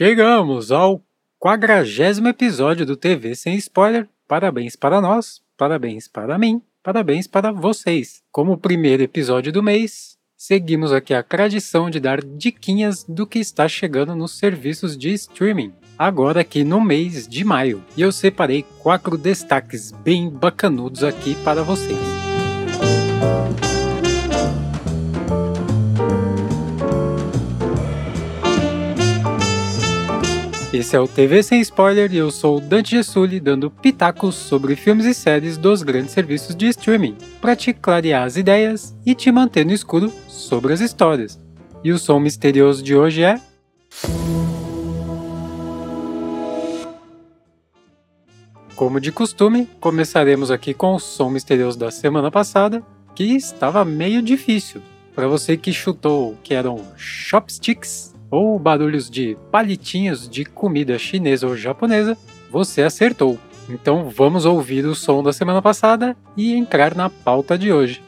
Chegamos ao quadragésimo episódio do TV Sem Spoiler. Parabéns para nós, parabéns para mim, parabéns para vocês. Como primeiro episódio do mês, seguimos aqui a tradição de dar diquinhas do que está chegando nos serviços de streaming. Agora aqui no mês de maio. E eu separei quatro destaques bem bacanudos aqui para vocês. Esse é o TV Sem Spoiler e eu sou o Dante Gessulli dando pitacos sobre filmes e séries dos grandes serviços de streaming, para te clarear as ideias e te manter no escuro sobre as histórias. E o som misterioso de hoje é. Como de costume, começaremos aqui com o som misterioso da semana passada, que estava meio difícil. Para você que chutou que eram chopsticks, ou barulhos de palitinhos de comida chinesa ou japonesa, você acertou. Então vamos ouvir o som da semana passada e entrar na pauta de hoje.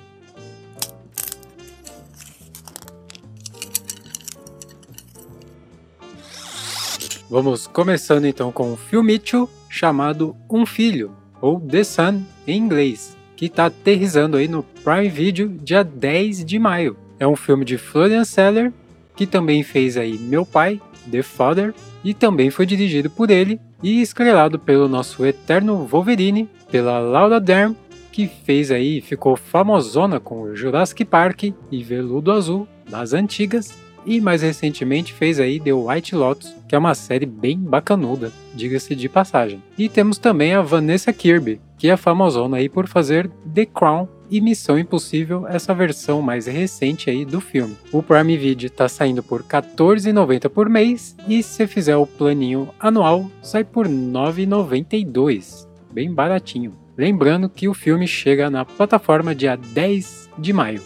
Vamos começando então com um filmício chamado Um Filho, ou The Son em inglês, que está aterrizando aí no Prime Video dia 10 de maio. É um filme de Florian Seller que também fez aí Meu Pai, The Father, e também foi dirigido por ele e estrelado pelo nosso eterno Wolverine, pela Laura Dern, que fez aí, ficou famosona com Jurassic Park e Veludo Azul das antigas, e mais recentemente fez aí The White Lotus, que é uma série bem bacanuda, diga-se de passagem. E temos também a Vanessa Kirby, que é famosona aí por fazer The Crown e Missão Impossível, essa versão mais recente aí do filme. O Prime Video está saindo por R$14,90 por mês e se fizer o planinho anual, sai por R$9,92, bem baratinho. Lembrando que o filme chega na plataforma dia 10 de maio.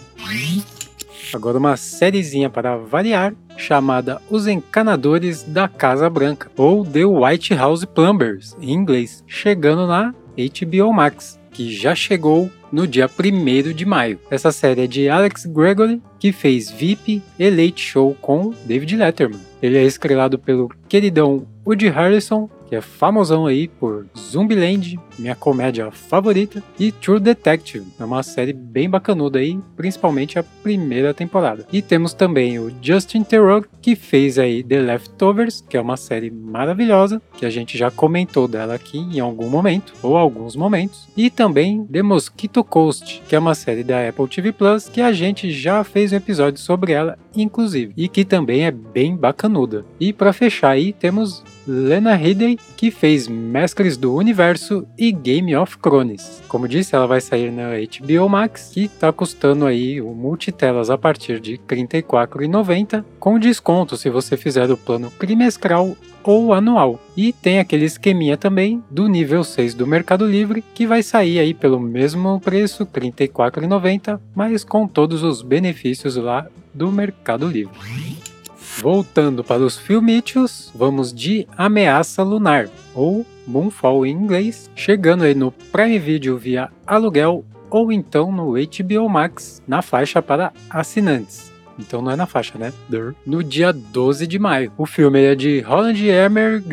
Agora uma sériezinha para variar, chamada Os Encanadores da Casa Branca, ou The White House Plumbers, em inglês, chegando na HBO Max, que já chegou no dia 1 de maio. Essa série é de Alex Gregory, que fez VIP e Late Show com David Letterman. Ele é estrelado pelo queridão Woody Harrelson que é famosão aí por Zumbiland, minha comédia favorita, e True Detective, é uma série bem bacanuda aí, principalmente a primeira temporada. E temos também o Justin Theroux, que fez aí The Leftovers, que é uma série maravilhosa, que a gente já comentou dela aqui em algum momento, ou alguns momentos, e também The Mosquito Coast, que é uma série da Apple TV Plus, que a gente já fez um episódio sobre ela, inclusive, e que também é bem bacanuda. E para fechar aí, temos Lena Headey, que fez Mestres do Universo e Game of Thrones. Como disse, ela vai sair na HBO Max, que está custando aí o multitelas a partir de R$ 34,90, com desconto se você fizer o plano trimestral ou anual. E tem aquele esqueminha também do nível 6 do Mercado Livre, que vai sair aí pelo mesmo preço, R$ 34,90, mas com todos os benefícios lá do Mercado Livre. Voltando para os filmítios, vamos de Ameaça Lunar, ou Moonfall em inglês, chegando aí no Prime Video via aluguel ou então no HBO Max na faixa para assinantes. Então não é na faixa, né? No dia 12 de maio. O filme é de Holland Emmerich.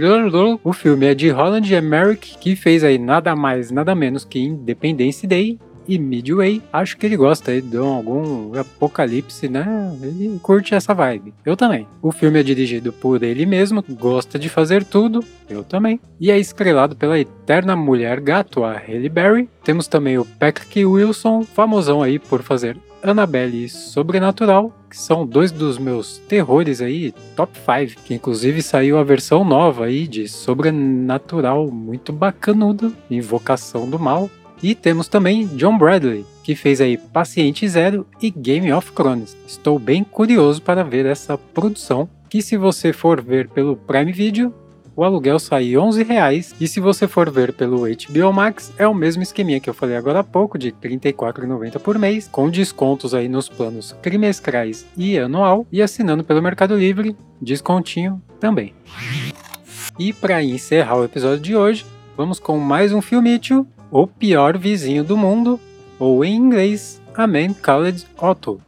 O filme é de Holland Emmerich, que fez aí nada mais, nada menos que Independence Day e Midway, acho que ele gosta de algum apocalipse, né? Ele curte essa vibe. Eu também. O filme é dirigido por ele mesmo, gosta de fazer tudo, eu também. E é estrelado pela eterna mulher gato, a Halle Berry. Temos também o Patrick Wilson, famosão aí por fazer Annabelle e Sobrenatural, que são dois dos meus terrores aí, top 5, que inclusive saiu a versão nova aí de Sobrenatural, muito bacanuda, Invocação do Mal, e temos também John Bradley, que fez aí Paciente Zero e Game of Thrones. Estou bem curioso para ver essa produção, que se você for ver pelo Prime Video, o aluguel sai 11 reais e se você for ver pelo HBO Max é o mesmo esqueminha que eu falei agora há pouco de R$ 34,90 por mês, com descontos aí nos planos trimestrais e anual e assinando pelo Mercado Livre, descontinho também. E para encerrar o episódio de hoje, vamos com mais um filmício o pior vizinho do mundo, ou em inglês, A Man Called Otto.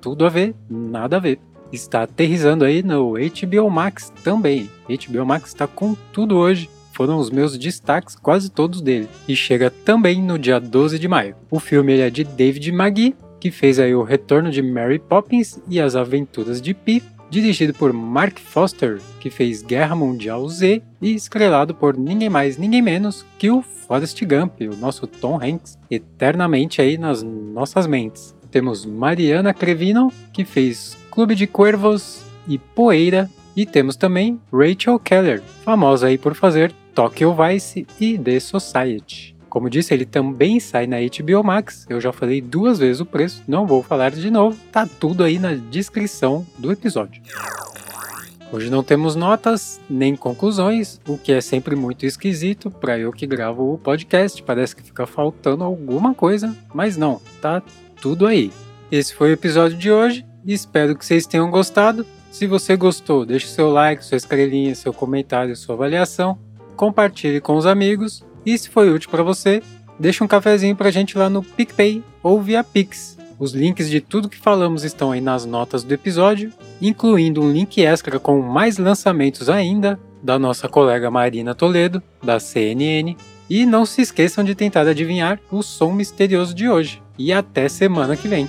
Tudo a ver, nada a ver. está aterrizando aí no HBO Max também. HBO Max está com tudo hoje. Foram os meus destaques, quase todos dele. E chega também no dia 12 de maio. O filme é de David Magee, que fez aí o retorno de Mary Poppins e as aventuras de Pi, dirigido por Mark Foster, que fez Guerra Mundial Z, e estrelado por ninguém mais, ninguém menos que o Forrest Gump, o nosso Tom Hanks, eternamente aí nas nossas mentes. Temos Mariana Crevino, que fez Clube de Cuervos e Poeira, e temos também Rachel Keller, famosa aí por fazer Tokyo Vice e The Society. Como disse, ele também sai na HBO Max. Eu já falei duas vezes o preço, não vou falar de novo. Tá tudo aí na descrição do episódio. Hoje não temos notas nem conclusões, o que é sempre muito esquisito para eu que gravo o podcast. Parece que fica faltando alguma coisa, mas não, tá tudo aí. Esse foi o episódio de hoje. Espero que vocês tenham gostado. Se você gostou, deixe seu like, sua estrelinha, seu comentário, sua avaliação. Compartilhe com os amigos e se foi útil para você, deixa um cafezinho pra gente lá no PicPay ou via Pix. Os links de tudo que falamos estão aí nas notas do episódio, incluindo um link extra com mais lançamentos ainda da nossa colega Marina Toledo, da CNN. E não se esqueçam de tentar adivinhar o som misterioso de hoje. E até semana que vem.